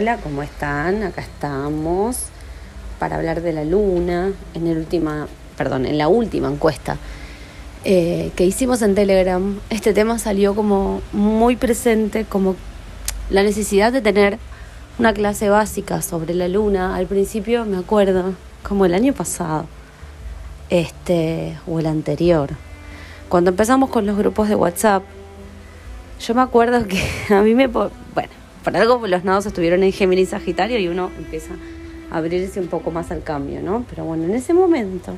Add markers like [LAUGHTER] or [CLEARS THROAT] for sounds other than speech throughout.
Hola, ¿cómo están? Acá estamos para hablar de la luna en el última, perdón, en la última encuesta eh, que hicimos en Telegram. Este tema salió como muy presente, como la necesidad de tener una clase básica sobre la luna. Al principio me acuerdo, como el año pasado, este o el anterior, cuando empezamos con los grupos de WhatsApp. Yo me acuerdo que [LAUGHS] a mí me, por algo los nodos estuvieron en Géminis Sagitario y uno empieza a abrirse un poco más al cambio, ¿no? Pero bueno, en ese momento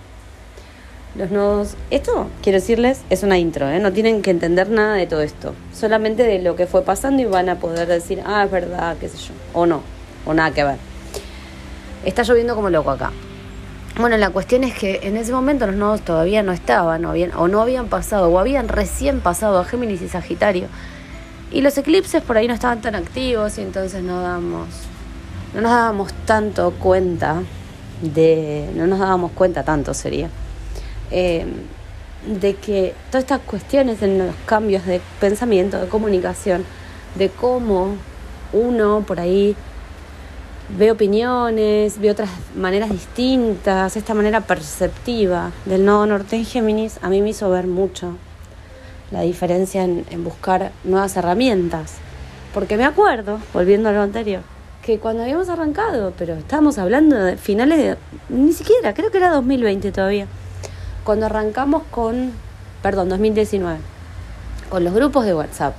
los nodos, esto quiero decirles, es una intro, ¿eh? no tienen que entender nada de todo esto, solamente de lo que fue pasando y van a poder decir, ah, es verdad, qué sé yo, o no, o nada que ver. Está lloviendo como loco acá. Bueno, la cuestión es que en ese momento los nodos todavía no estaban, o, o no habían pasado, o habían recién pasado a Géminis y Sagitario. Y los eclipses por ahí no estaban tan activos y entonces no damos, no nos dábamos tanto cuenta de, no nos dábamos cuenta tanto sería, eh, de que todas estas cuestiones en los cambios de pensamiento, de comunicación, de cómo uno por ahí ve opiniones, ve otras maneras distintas, esta manera perceptiva del nodo norte en Géminis, a mí me hizo ver mucho la diferencia en, buscar nuevas herramientas. Porque me acuerdo, volviendo a lo anterior, que cuando habíamos arrancado, pero estábamos hablando de finales de, ni siquiera, creo que era 2020 todavía, cuando arrancamos con, perdón, 2019, con los grupos de WhatsApp.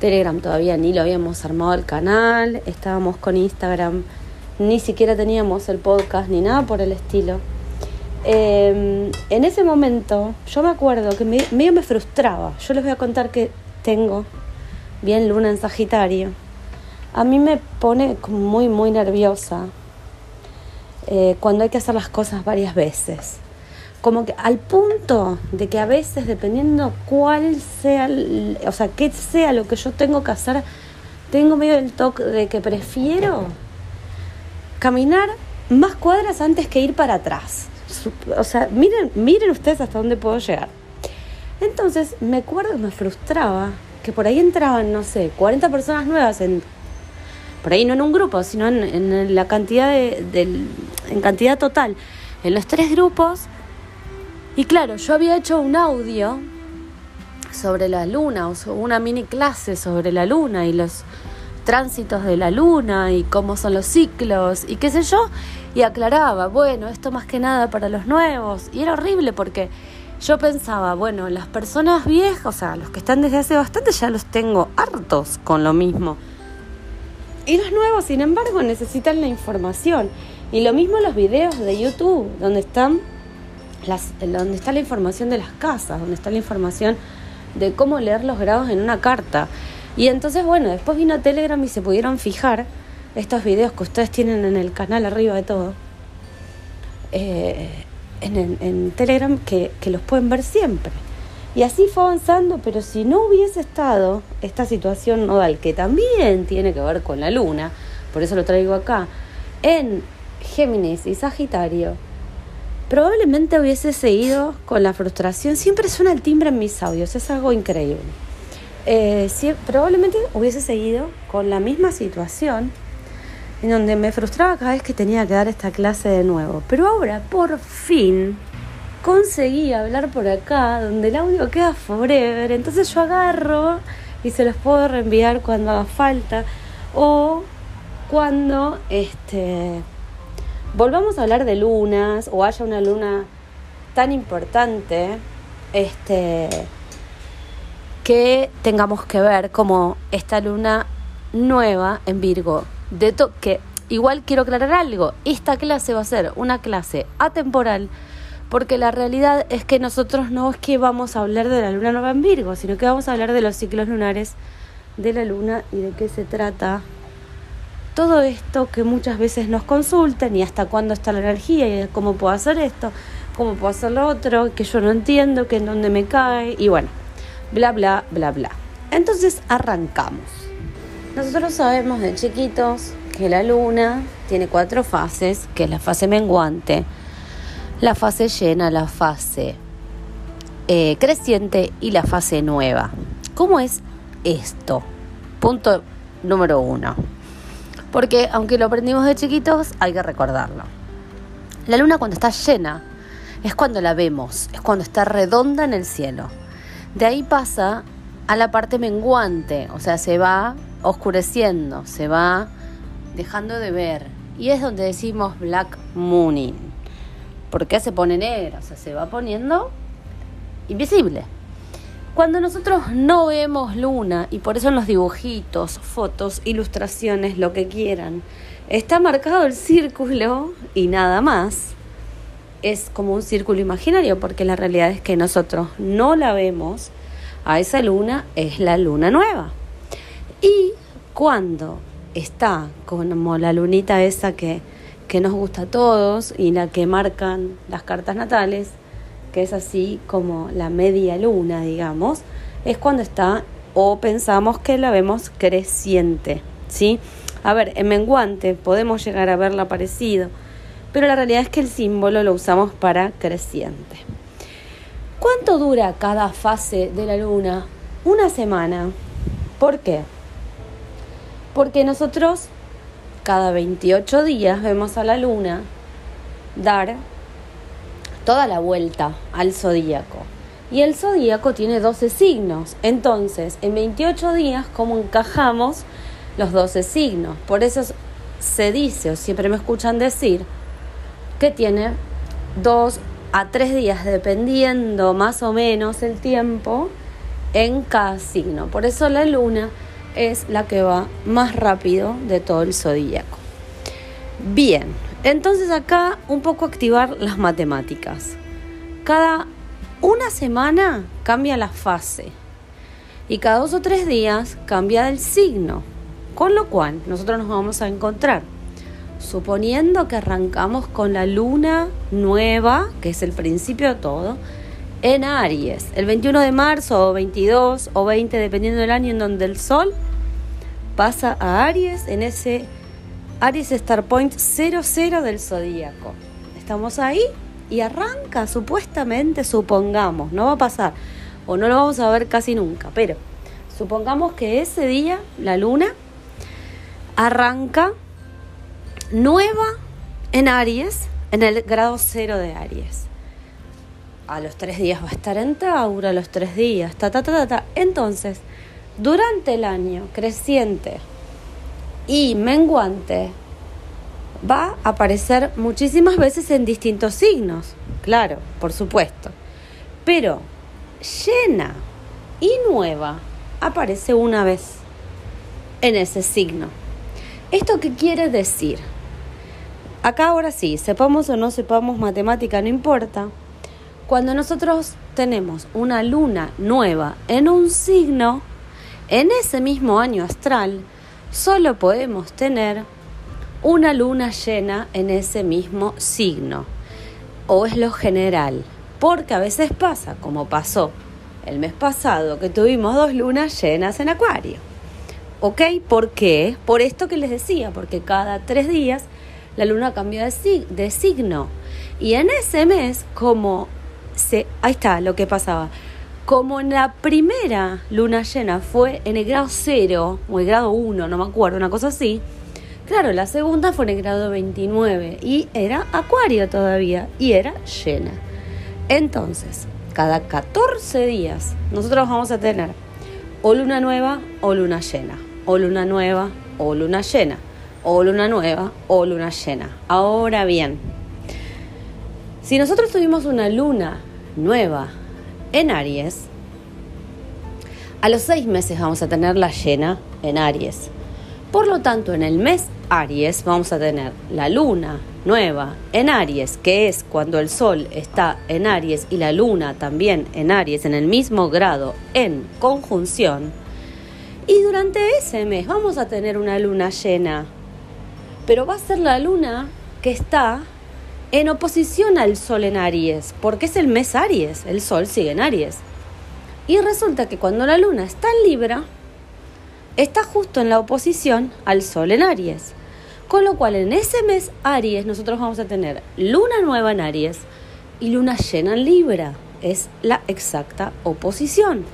Telegram todavía ni lo habíamos armado el canal, estábamos con Instagram, ni siquiera teníamos el podcast ni nada por el estilo. Em, en ese momento yo me acuerdo que medio me frustraba. Yo les voy a contar que tengo bien luna en Sagitario. A mí me pone muy, muy nerviosa eh, cuando hay que hacer las cosas varias veces. Como que al punto de que a veces, dependiendo cuál sea, o sea, qué sea lo que yo tengo que hacer, tengo medio el toque de que prefiero caminar más cuadras antes que ir para atrás o sea, miren, miren ustedes hasta dónde puedo llegar. Entonces, me acuerdo que me frustraba que por ahí entraban, no sé, 40 personas nuevas en por ahí no en un grupo, sino en, la cantidad de, en cantidad total, en los tres grupos. Y claro, yo había hecho un audio sobre la luna, una mini clase sobre la luna y los tránsitos de la luna y cómo son los ciclos y qué sé yo, y aclaraba, bueno, esto más que nada para los nuevos, y era horrible porque yo pensaba, bueno, las personas viejas, o sea, los que están desde hace bastante ya los tengo hartos con lo mismo. Y los nuevos, sin embargo, necesitan la información. Y lo mismo los videos de YouTube, donde están las, donde está la información de las casas, donde está la información de cómo leer los grados en una carta. Y entonces, bueno, después vino Telegram y se pudieron fijar estos videos que ustedes tienen en el canal arriba de todo, eh, en, Telegram, que, los pueden ver siempre. Y así fue avanzando, pero si no hubiese estado esta situación nodal, que también tiene que ver con la luna, por eso lo traigo acá, en Géminis y Sagitario, probablemente hubiese seguido con la frustración. Siempre suena el timbre en mis audios, es algo increíble. Eh, probablemente hubiese seguido con la misma situación en donde me frustraba cada vez que tenía que dar esta clase de nuevo. Pero ahora, por fin, conseguí hablar por acá, donde el audio queda forever. Entonces yo agarro y se los puedo reenviar cuando haga falta. O cuando este volvamos a hablar de lunas o haya una luna tan importante este que tengamos que ver como esta luna nueva en Virgo. De que igual quiero aclarar algo, esta clase va a ser una clase atemporal porque la realidad es que nosotros no es que vamos a hablar de la luna nueva en Virgo, sino que vamos a hablar de los ciclos lunares de la luna y de qué se trata todo esto que muchas veces nos consultan y hasta cuándo está la energía y cómo puedo hacer esto, cómo puedo hacer lo otro, que yo no entiendo, que en dónde me cae y bueno bla, bla, bla, bla. Entonces arrancamos. Nosotros sabemos de chiquitos que la luna tiene cuatro fases, que es la fase menguante, la fase llena, la fase eh, creciente y la fase nueva. ¿Cómo es esto? Punto número uno. porque aunque lo aprendimos de chiquitos, hay que recordarlo. La luna cuando está llena es cuando la vemos, es cuando está redonda en el cielo. De ahí pasa a la parte menguante, o sea, se va oscureciendo, se va dejando de ver. Y es donde decimos black mooning. ¿Por qué se pone negra? O sea, se va poniendo invisible. Cuando nosotros no vemos luna, y por eso en los dibujitos, fotos, ilustraciones, lo que quieran, está marcado el círculo y nada más, es como un círculo imaginario, porque la realidad es que nosotros no la vemos, a esa luna es la luna nueva. Y cuando está como la lunita esa que, que nos gusta a todos y la que marcan las cartas natales, que es así como la media luna, digamos, es cuando está o pensamos que la vemos creciente, ¿sí? A ver, en menguante podemos llegar a verla parecido, pero la realidad es que el símbolo lo usamos para creciente. ¿Cuánto dura cada fase de la luna? Una semana. ¿Por qué? Porque nosotros cada 28 días vemos a la luna dar toda la vuelta al zodíaco. Y el zodíaco tiene 12 signos. Entonces, en 28 días, ¿cómo encajamos los 12 signos? Por eso se dice, o siempre me escuchan decir, que tiene 2 a 3 días, dependiendo más o menos el tiempo, en cada signo. Por eso la luna es la que va más rápido de todo el zodíaco. Bien, entonces acá un poco activar las matemáticas. Cada una semana cambia la fase y cada dos o tres días cambia el signo. Con lo cual nosotros nos vamos a encontrar, suponiendo que arrancamos con la luna nueva, que es el principio de todo, en Aries, el 21 de marzo o 22 o 20, dependiendo del año en donde el sol pasa a Aries en ese Aries Star Point 00 del zodíaco. Estamos ahí y arranca supuestamente, supongamos, no va a pasar o no lo vamos a ver casi nunca, pero supongamos que ese día la luna arranca nueva en Aries, en el grado cero de Aries. A los tres días va a estar en Tauro, a los tres días, ta, ta, ta, ta. Entonces, durante el año creciente, y menguante va a aparecer muchísimas veces en distintos signos, claro, por supuesto. Pero llena y nueva aparece una vez en ese signo. ¿Esto qué quiere decir? Acá ahora sí, sepamos o no sepamos matemática, no importa. Cuando nosotros tenemos una luna nueva en un signo, en ese mismo año astral, solo podemos tener una luna llena en ese mismo signo. O es lo general. Porque a veces pasa, como pasó el mes pasado, que tuvimos dos lunas llenas en Acuario. ¿Ok? ¿Por qué? Por esto que les decía, porque cada tres días la luna cambia de, signo. Y en ese mes, como se... Ahí está lo que pasaba como en la primera luna llena fue en el grado 0 o el grado 1, no me acuerdo, una cosa así. Claro, la segunda fue en el grado 29 y era acuario todavía y era llena. Entonces, cada 14 días nosotros vamos a tener o luna nueva o luna llena, o luna nueva o luna llena, o luna nueva o luna llena. Ahora bien, si nosotros tuvimos una luna nueva en Aries, a los seis meses vamos a tener la llena en Aries. Por lo tanto, en el mes Aries vamos a tener la luna nueva en Aries, que es cuando el sol está en Aries y la luna también en Aries, en el mismo grado, en conjunción. Y durante ese mes vamos a tener una luna llena, pero va a ser la luna que está en oposición al Sol en Aries, porque es el mes Aries, el Sol sigue en Aries. Y resulta que cuando la Luna está en Libra, está justo en la oposición al Sol en Aries. Con lo cual en ese mes Aries nosotros vamos a tener Luna nueva en Aries y Luna llena en Libra. Es la exacta oposición.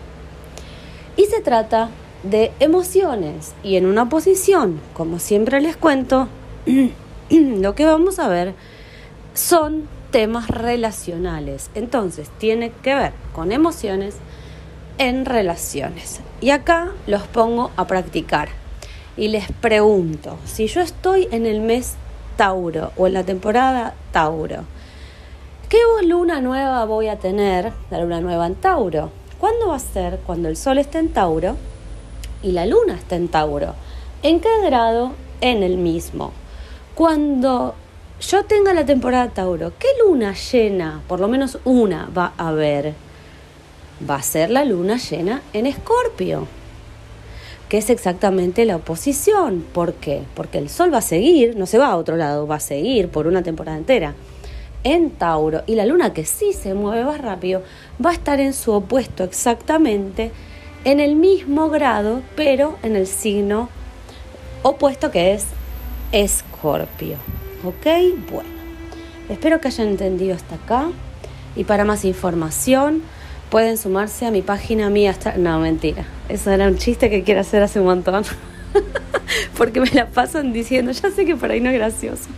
Y se trata de emociones y en una posición, como siempre les cuento, [CLEARS THROAT] lo que vamos a ver son temas relacionales. Entonces, tiene que ver con emociones en relaciones. Y acá los pongo a practicar. Y les pregunto, si yo estoy en el mes Tauro o en la temporada Tauro, ¿qué luna nueva voy a tener? La luna nueva en Tauro. ¿Cuándo va a ser? Cuando el sol esté en Tauro y la luna está en Tauro. ¿En qué grado? En el mismo. Cuando yo tenga la temporada Tauro, ¿qué luna llena, por lo menos una, va a haber? Va a ser la luna llena en Escorpio, que es exactamente la oposición. ¿Por qué? Porque el Sol va a seguir, no se va a otro lado, va a seguir por una temporada entera en Tauro y la luna que sí se mueve más rápido va a estar en su opuesto exactamente en el mismo grado, pero en el signo opuesto que es Escorpio. ¿Ok? Bueno, espero que hayan entendido hasta acá y para más información pueden sumarse a mi página mía. Hasta... No, mentira. Eso era un chiste que quiero hacer hace un montón. [LAUGHS] Porque me la pasan diciendo, ya sé que por ahí no es gracioso,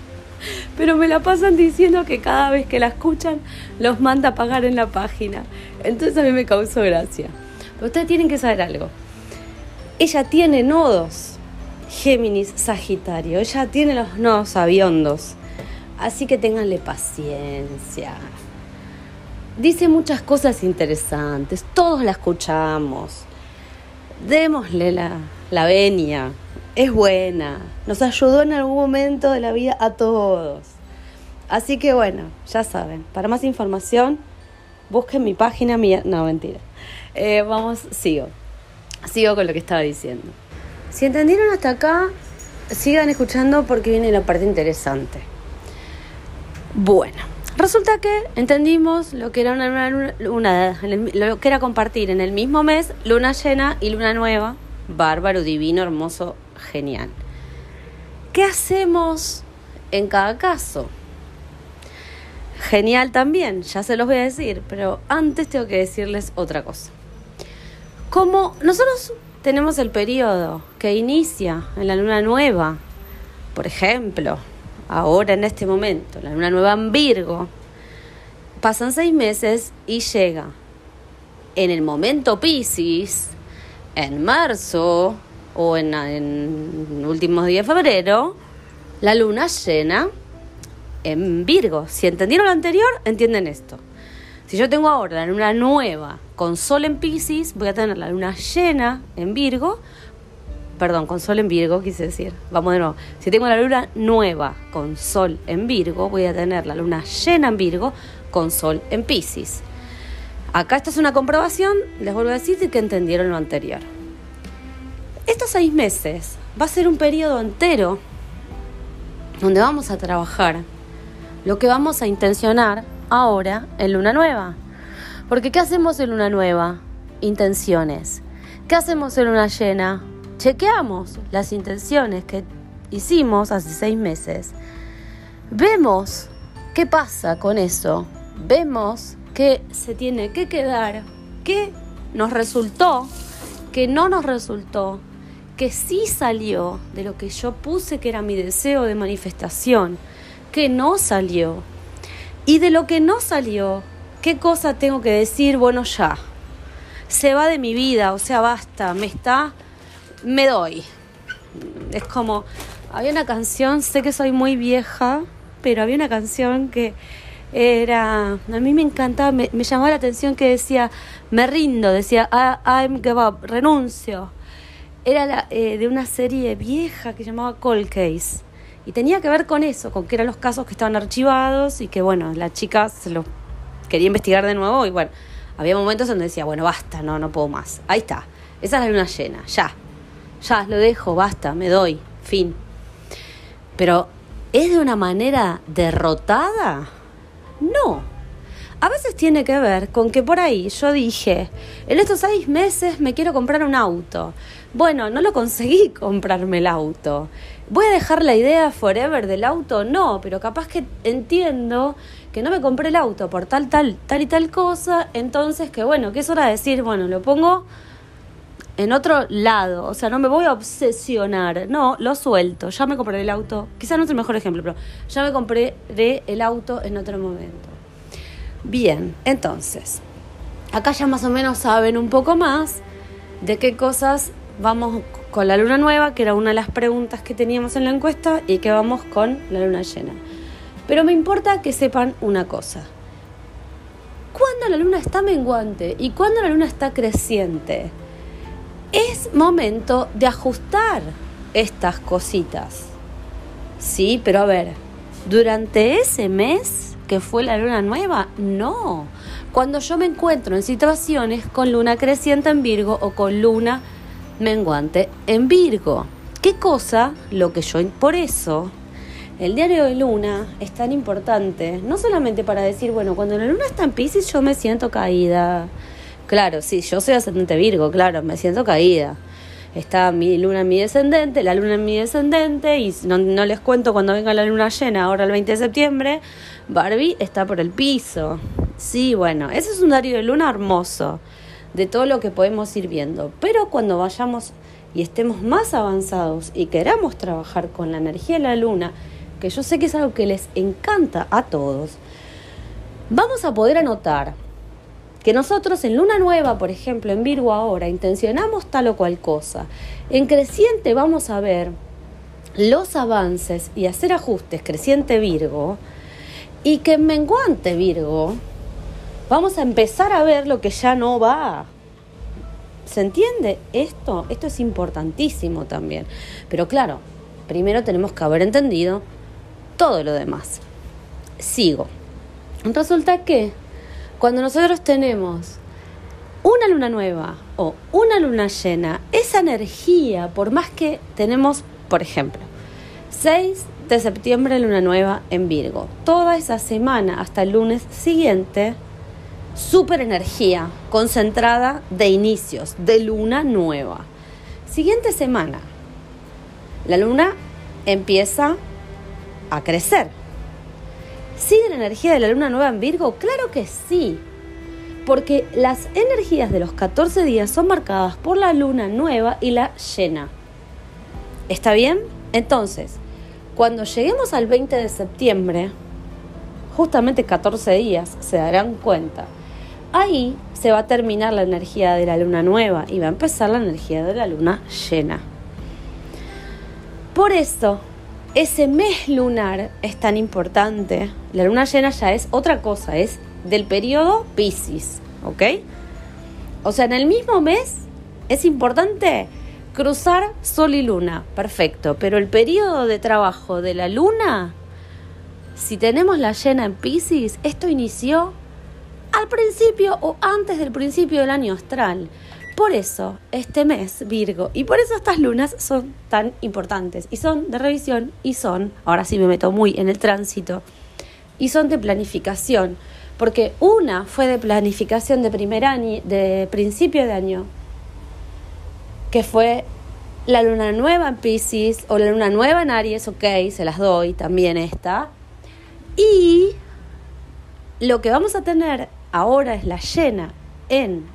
pero me la pasan diciendo que cada vez que la escuchan los manda a pagar en la página. Entonces a mí me causó gracia. Pero ustedes tienen que saber algo. Ella tiene nodos Géminis Sagitario. Ella tiene los nodos aviondos. Así que ténganle paciencia. Dice muchas cosas interesantes. Todos la escuchamos. Démosle la, la venia. Es buena. Nos ayudó en algún momento de la vida a todos. Así que bueno, ya saben. Para más información, busquen mi página mía. No, mentira. Eh, vamos, sigo. Sigo con lo que estaba diciendo. Si entendieron hasta acá, sigan escuchando porque viene la parte interesante. Bueno, resulta que entendimos lo que era una, lo que era compartir en el mismo mes luna llena y luna nueva. Bárbaro, divino, hermoso, genial. ¿Qué hacemos en cada caso? Genial también, ya se los voy a decir, pero antes tengo que decirles otra cosa. Como nosotros tenemos el periodo que inicia en la luna nueva, por ejemplo, ahora en este momento, la luna nueva en Virgo, pasan seis meses y llega en el momento Pisces, en marzo o en, en últimos días de febrero, la luna llena en Virgo. Si entendieron lo anterior, entienden esto. Si yo tengo ahora la luna nueva con sol en Pisces, voy a tener la luna llena en Virgo. Perdón, con sol en Virgo quise decir. Vamos de nuevo. Si tengo la luna nueva con sol en Virgo, voy a tener la luna llena en Virgo con sol en Pisces. Acá esta es una comprobación, les vuelvo a decir que entendieron lo anterior. Estos seis meses va a ser un periodo entero donde vamos a trabajar lo que vamos a intencionar ahora en luna nueva. Porque ¿qué hacemos en luna nueva? Intenciones. ¿Qué hacemos en luna llena? Chequeamos las intenciones que hicimos hace seis meses. Vemos qué pasa con eso. Vemos que se tiene que quedar, qué nos resultó, que no nos resultó, que sí salió de lo que yo puse que era mi deseo de manifestación, que no salió, y de lo que no salió, ¿qué cosa tengo que decir? Bueno, ya. Se va de mi vida, o sea, basta, me está, me doy. Es como, había una canción, sé que soy muy vieja, pero había una canción que era, a mí me encantaba, me, llamaba la atención que decía, me rindo, decía, I'm give up, renuncio. Era la, eh, de una serie vieja que llamaba Cold Case y tenía que ver con eso, con que eran los casos que estaban archivados y que, bueno, la chica se lo quería investigar de nuevo y, bueno, había momentos donde decía, bueno, basta, no, no puedo más. Ahí está. Esa es la luna llena, ya. Ya, lo dejo, basta, me doy, fin. Pero, ¿es de una manera derrotada? No. A veces tiene que ver con que por ahí yo dije, en estos seis meses me quiero comprar un auto. Bueno, no lo conseguí [LAUGHS] comprarme el auto. ¿Voy a dejar la idea forever del auto? No, pero capaz que entiendo que no me compré el auto por tal, tal, tal y tal cosa, entonces que bueno, que es hora de decir, bueno, lo pongo en otro lado, o sea, no me voy a obsesionar, no, lo suelto, ya me compré el auto, quizás no es el mejor ejemplo, pero ya me compré el auto en otro momento. Bien, entonces, acá ya más o menos saben un poco más de qué cosas vamos con la luna nueva, que era una de las preguntas que teníamos en la encuesta, y que vamos con la luna llena. Pero me importa que sepan una cosa. Cuando la luna está menguante y cuando la luna está creciente, es momento de ajustar estas cositas. Sí, pero a ver, durante ese mes que fue la luna nueva, no. Cuando yo me encuentro en situaciones con luna creciente en Virgo o con luna menguante en Virgo. ¿Qué cosa? Lo que yo... Por eso, el diario de luna es tan importante, no solamente para decir, bueno, cuando la luna está en Pisces yo me siento caída Claro, sí, yo soy ascendente Virgo, claro, me siento caída. Está mi luna en mi descendente, la luna en mi descendente, y no, no les cuento cuando venga la luna llena, ahora el 20 de septiembre, Barbie está por el piso. Sí, bueno, ese es un dario de luna hermoso, de todo lo que podemos ir viendo. Pero cuando vayamos y estemos más avanzados y queramos trabajar con la energía de la luna, que yo sé que es algo que les encanta a todos, vamos a poder anotar que nosotros en luna nueva, por ejemplo, en Virgo ahora, intencionamos tal o cual cosa. En creciente vamos a ver los avances y hacer ajustes creciente Virgo y que en menguante Virgo vamos a empezar a ver lo que ya no va. ¿Se entiende? Esto, esto es importantísimo también. Pero claro, primero tenemos que haber entendido todo lo demás. Sigo. Resulta que cuando nosotros tenemos una luna nueva o una luna llena, esa energía, por más que tenemos, por ejemplo, 6 de septiembre luna nueva en Virgo, toda esa semana hasta el lunes siguiente, super energía concentrada de inicios, de luna nueva. Siguiente semana, la luna empieza a crecer ¿Sigue la energía de la luna nueva en Virgo? Claro que sí. Porque las energías de los 14 días son marcadas por la luna nueva y la llena. ¿Está bien? Entonces, cuando lleguemos al 20 de septiembre, justamente 14 días, se darán cuenta. Ahí se va a terminar la energía de la luna nueva y va a empezar la energía de la luna llena. Por eso, ese mes lunar es tan importante. La luna llena ya es otra cosa, es del periodo Pisces, ¿ok? O sea, en el mismo mes es importante cruzar Sol y Luna, perfecto, pero el periodo de trabajo de la Luna, si tenemos la llena en Pisces, esto inició al principio o antes del principio del año astral. Por eso este mes, Virgo, y por eso estas lunas son tan importantes y son de revisión y son, ahora sí me meto muy en el tránsito, y son de planificación, porque una fue de planificación de primer año, de principio de año, que fue la luna nueva en Pisces o la luna nueva en Aries, ok, se las doy, también esta. Y lo que vamos a tener ahora es la llena en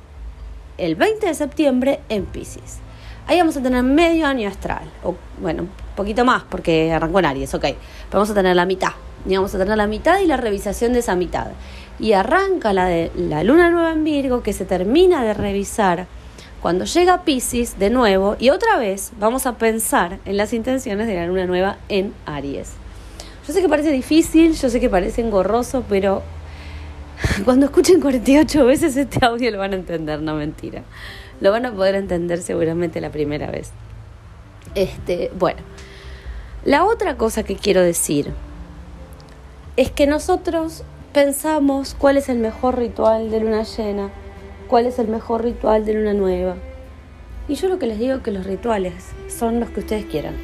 el 20 de septiembre en Pisces. Ahí vamos a tener medio año astral, o bueno, poquito más porque arrancó en Aries, ok. vamos a tener la mitad, y vamos a tener la mitad y la revisación de esa mitad. Y arranca la de la luna nueva en Virgo que se termina de revisar cuando llega Pisces de nuevo y otra vez vamos a pensar en las intenciones de la luna nueva en Aries. Yo sé que parece difícil, yo sé que parece engorroso, pero [LAUGHS] Cuando escuchen 48 veces este audio lo van a entender, no mentira. Lo van a poder entender seguramente la primera vez. Este, bueno, la otra cosa que quiero decir es que nosotros pensamos cuál es el mejor ritual de luna llena, cuál es el mejor ritual de luna nueva. Y yo lo que les digo es que los rituales son los que ustedes quieran.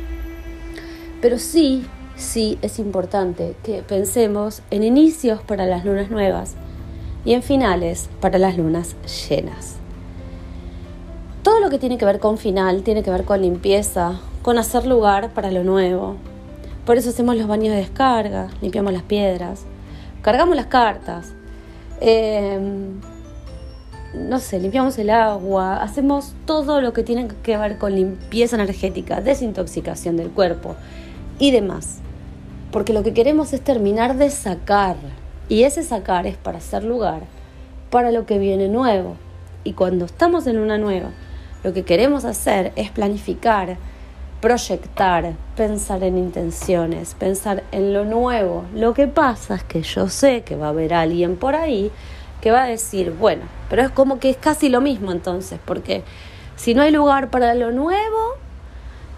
Pero sí, sí es importante que pensemos en inicios para las lunas nuevas y en finales para las lunas llenas. Todo lo que tiene que ver con final tiene que ver con limpieza, con hacer lugar para lo nuevo. Por eso hacemos los baños de descarga, limpiamos las piedras, cargamos las cartas. Em, no sé, limpiamos el agua, hacemos todo lo que tiene que ver con limpieza energética, desintoxicación del cuerpo y demás. Porque lo que queremos es terminar de sacar. Y ese sacar es para hacer lugar para lo que viene nuevo. Y cuando estamos en una nueva, lo que queremos hacer es planificar, proyectar, pensar en intenciones, pensar en lo nuevo. Lo que pasa es que yo sé que va a haber alguien por ahí que va a decir, bueno, pero es como que es casi lo mismo entonces, porque si no hay lugar para lo nuevo,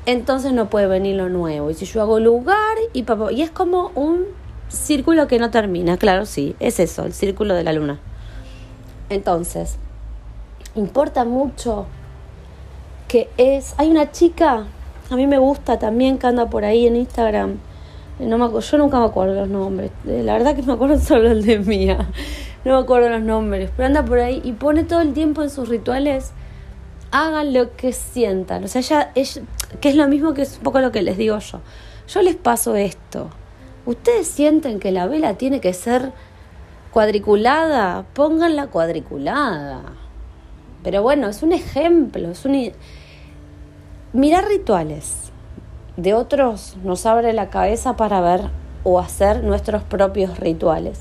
entonces no puede venir lo nuevo. Y si yo hago lugar y y es como un círculo que no termina, claro, sí, es eso, el círculo de la luna. Entonces, importa mucho que es, hay una chica, a mí me gusta también que anda por ahí en Instagram, no me, yo nunca me acuerdo los nombres, eh, la verdad que me acuerdo [LAUGHS] solo el de mía, no me acuerdo los nombres, pero anda por ahí y pone todo el tiempo en sus rituales, hagan lo que sientan, o sea, ella, ella, que es lo mismo que es un poco lo que les digo yo, yo les paso esto, ustedes sienten que la vela tiene que ser cuadriculada, pónganla cuadriculada. Pero bueno, es un ejemplo, es un... Mirar rituales de otros nos abre la cabeza para ver o hacer nuestros propios rituales.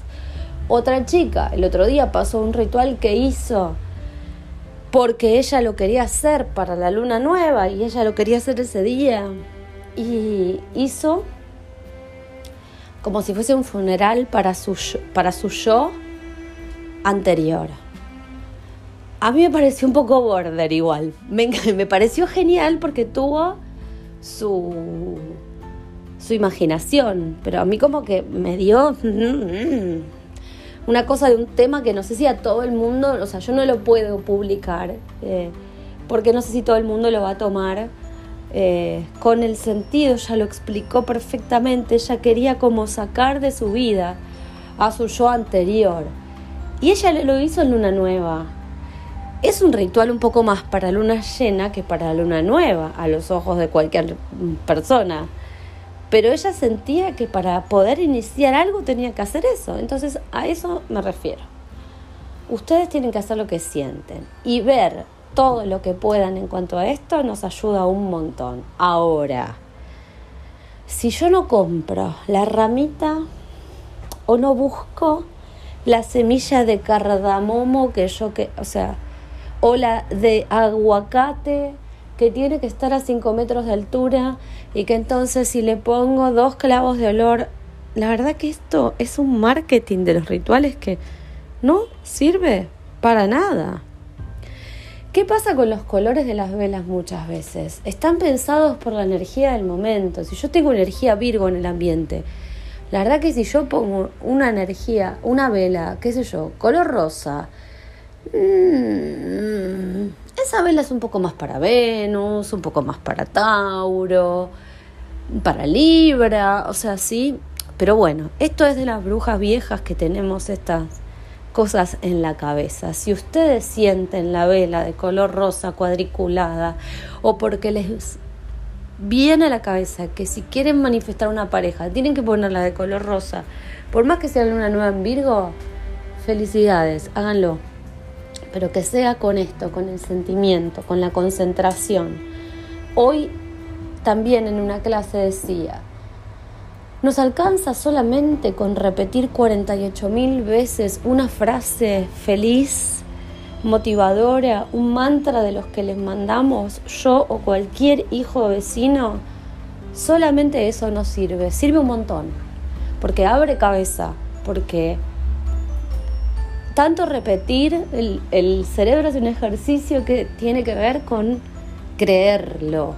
Otra chica el otro día pasó un ritual que hizo porque ella lo quería hacer para la luna nueva y ella lo quería hacer ese día y hizo como si fuese un funeral para su, para su yo anterior. A mí me pareció un poco border igual. Me, [LAUGHS] me pareció genial porque tuvo su, su imaginación, pero a mí como que me dio [LAUGHS] una cosa de un tema que no sé si a todo el mundo, o sea, yo no lo puedo publicar, eh, porque no sé si todo el mundo lo va a tomar eh, con el sentido, ya lo explicó perfectamente, ella quería como sacar de su vida a su yo anterior. Y ella lo hizo en luna nueva. Es un ritual un poco más para luna llena que para luna nueva, a los ojos de cualquier persona. Pero ella sentía que para poder iniciar algo tenía que hacer eso. Entonces a eso me refiero. Ustedes tienen que hacer lo que sienten y ver todo lo que puedan en cuanto a esto nos ayuda un montón. Ahora, si yo no compro la ramita o no busco la semilla de cardamomo que yo que, o sea, o la de aguacate que tiene que estar a 5 metros de altura y que entonces si le pongo dos clavos de olor, la verdad que esto es un marketing de los rituales que no sirve para nada. ¿Qué pasa con los colores de las velas muchas veces? Están pensados por la energía del momento. Si yo tengo energía Virgo en el ambiente, la verdad que si yo pongo una energía, una vela, qué sé yo, color rosa, mmm, esa vela es un poco más para Venus, un poco más para Tauro, para Libra, o sea, sí. Pero bueno, esto es de las brujas viejas que tenemos estas cosas en la cabeza. Si ustedes sienten la vela de color rosa cuadriculada o porque les viene a la cabeza que si quieren manifestar una pareja tienen que ponerla de color rosa, por más que sea una nueva en Virgo, felicidades, háganlo. Pero que sea con esto, con el sentimiento, con la concentración. Hoy también en una clase decía, nos alcanza solamente con repetir 48 mil veces una frase feliz, motivadora, un mantra de los que les mandamos yo o cualquier hijo vecino. Solamente eso nos sirve, sirve un montón, porque abre cabeza, porque tanto repetir el, el cerebro es un ejercicio que tiene que ver con creerlo,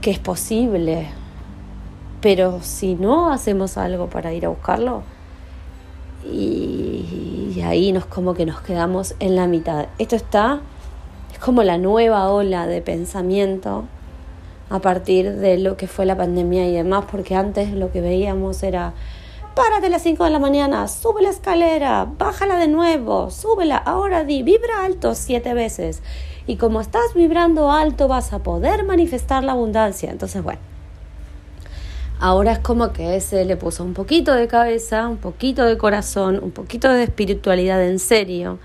que es posible, pero si no hacemos algo para ir a buscarlo, y, ahí nos como que nos quedamos en la mitad. Esto está, es como la nueva ola de pensamiento a partir de lo que fue la pandemia y demás, porque antes lo que veíamos era, párate a las 5 de la mañana, sube la escalera, bájala de nuevo, súbela, ahora di, vibra alto siete veces. Y como estás vibrando alto vas a poder manifestar la abundancia. Entonces, bueno Ahora es como que ese le puso un poquito de cabeza, un poquito de corazón, un poquito de espiritualidad en serio.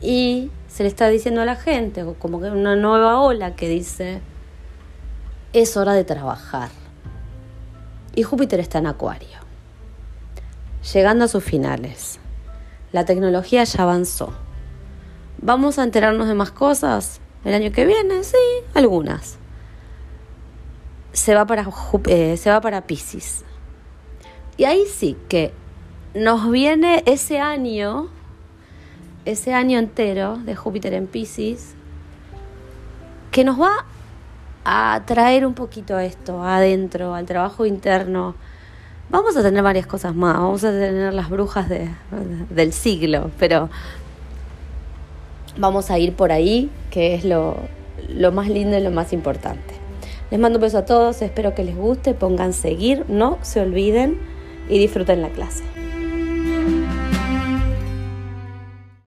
Y se le está diciendo a la gente, como que una nueva ola que dice, es hora de trabajar. Y Júpiter está en Acuario, llegando a sus finales. La tecnología ya avanzó. ¿Vamos a enterarnos de más cosas el año que viene? Sí, algunas. Se va para, eh, se va para Pisces. Y ahí sí que nos viene ese año, ese año entero de Júpiter en Pisces, que nos va a traer un poquito esto, adentro, al trabajo interno. Vamos a tener varias cosas más, vamos a tener las brujas de, del siglo, pero vamos a ir por ahí, que es lo, lo más lindo y lo más importante. Les mando un beso a todos, espero que les guste, pongan seguir, no se olviden y disfruten la clase.